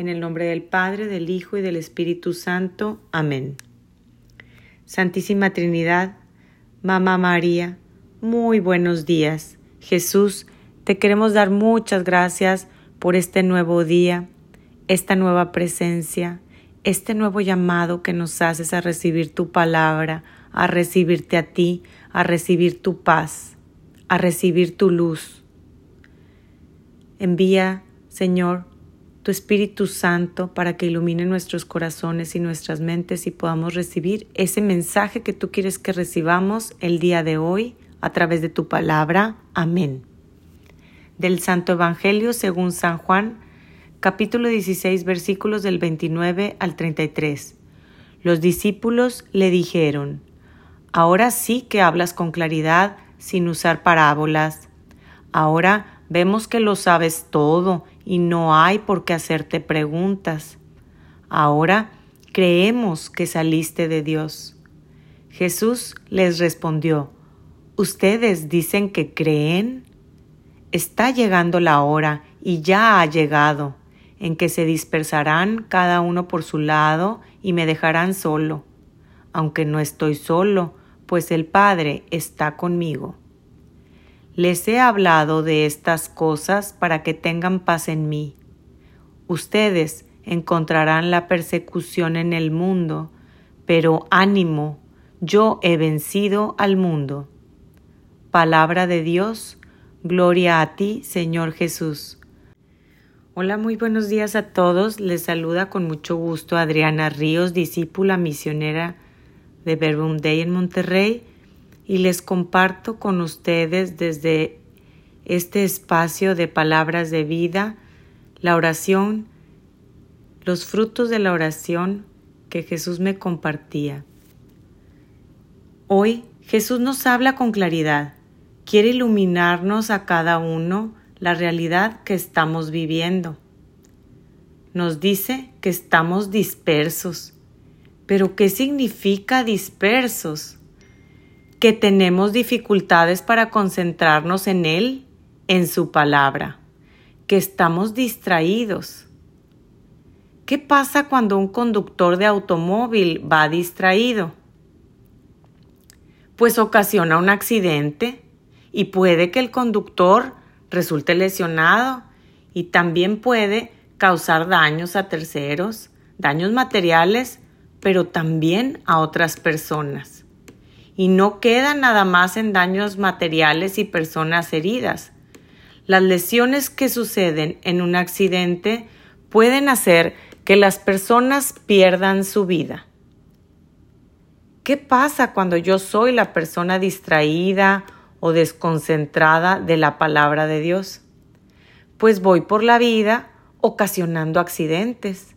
En el nombre del Padre, del Hijo y del Espíritu Santo. Amén. Santísima Trinidad, Mamá María, muy buenos días. Jesús, te queremos dar muchas gracias por este nuevo día, esta nueva presencia, este nuevo llamado que nos haces a recibir tu palabra, a recibirte a ti, a recibir tu paz, a recibir tu luz. Envía, Señor, tu Espíritu Santo para que ilumine nuestros corazones y nuestras mentes y podamos recibir ese mensaje que tú quieres que recibamos el día de hoy a través de tu palabra. Amén. Del Santo Evangelio según San Juan, capítulo 16, versículos del 29 al 33. Los discípulos le dijeron, Ahora sí que hablas con claridad sin usar parábolas. Ahora vemos que lo sabes todo y no hay por qué hacerte preguntas. Ahora creemos que saliste de Dios. Jesús les respondió, ¿Ustedes dicen que creen? Está llegando la hora, y ya ha llegado, en que se dispersarán cada uno por su lado y me dejarán solo, aunque no estoy solo, pues el Padre está conmigo. Les he hablado de estas cosas para que tengan paz en mí. Ustedes encontrarán la persecución en el mundo, pero ánimo, yo he vencido al mundo. Palabra de Dios, gloria a ti, Señor Jesús. Hola, muy buenos días a todos. Les saluda con mucho gusto Adriana Ríos, discípula misionera de Verbum Day en Monterrey y les comparto con ustedes desde este espacio de palabras de vida la oración, los frutos de la oración que Jesús me compartía. Hoy Jesús nos habla con claridad, quiere iluminarnos a cada uno la realidad que estamos viviendo. Nos dice que estamos dispersos, pero ¿qué significa dispersos? Que tenemos dificultades para concentrarnos en Él, en su palabra, que estamos distraídos. ¿Qué pasa cuando un conductor de automóvil va distraído? Pues ocasiona un accidente y puede que el conductor resulte lesionado y también puede causar daños a terceros, daños materiales pero también a otras personas. Y no queda nada más en daños materiales y personas heridas. Las lesiones que suceden en un accidente pueden hacer que las personas pierdan su vida. ¿Qué pasa cuando yo soy la persona distraída o desconcentrada de la palabra de Dios? Pues voy por la vida ocasionando accidentes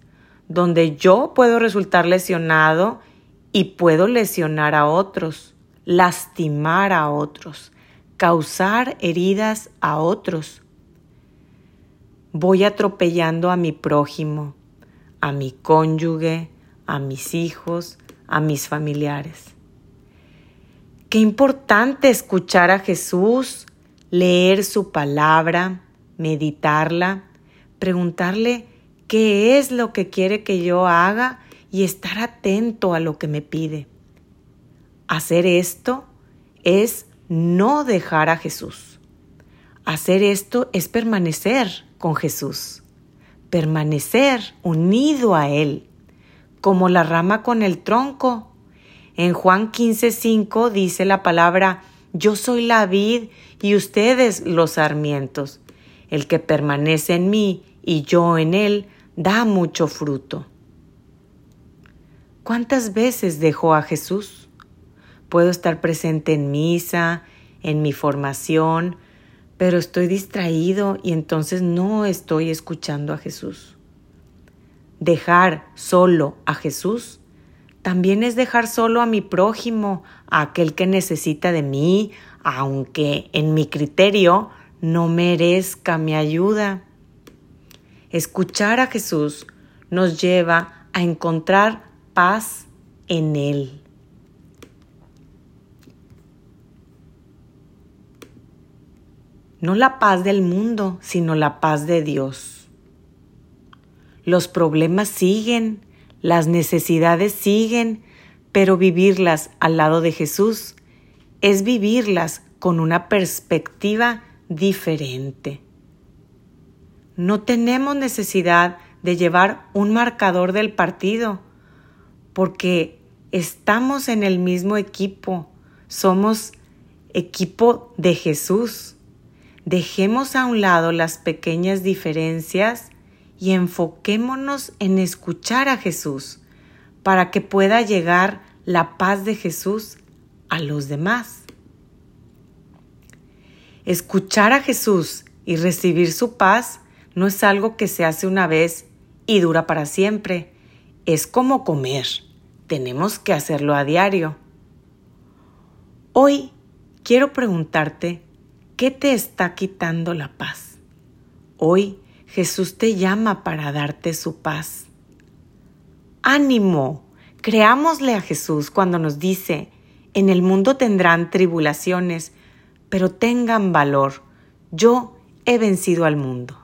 donde yo puedo resultar lesionado y puedo lesionar a otros, lastimar a otros, causar heridas a otros. Voy atropellando a mi prójimo, a mi cónyuge, a mis hijos, a mis familiares. Qué importante escuchar a Jesús, leer su palabra, meditarla, preguntarle qué es lo que quiere que yo haga y estar atento a lo que me pide. Hacer esto es no dejar a Jesús. Hacer esto es permanecer con Jesús, permanecer unido a Él, como la rama con el tronco. En Juan 15:5 dice la palabra, yo soy la vid y ustedes los sarmientos. El que permanece en mí y yo en él, da mucho fruto. ¿Cuántas veces dejo a Jesús? Puedo estar presente en misa, en mi formación, pero estoy distraído y entonces no estoy escuchando a Jesús. Dejar solo a Jesús también es dejar solo a mi prójimo, a aquel que necesita de mí, aunque en mi criterio no merezca mi ayuda. Escuchar a Jesús nos lleva a encontrar paz en Él. No la paz del mundo, sino la paz de Dios. Los problemas siguen, las necesidades siguen, pero vivirlas al lado de Jesús es vivirlas con una perspectiva diferente. No tenemos necesidad de llevar un marcador del partido, porque estamos en el mismo equipo, somos equipo de Jesús. Dejemos a un lado las pequeñas diferencias y enfoquémonos en escuchar a Jesús para que pueda llegar la paz de Jesús a los demás. Escuchar a Jesús y recibir su paz no es algo que se hace una vez y dura para siempre. Es como comer. Tenemos que hacerlo a diario. Hoy quiero preguntarte, ¿qué te está quitando la paz? Hoy Jesús te llama para darte su paz. Ánimo, creámosle a Jesús cuando nos dice, en el mundo tendrán tribulaciones, pero tengan valor, yo he vencido al mundo.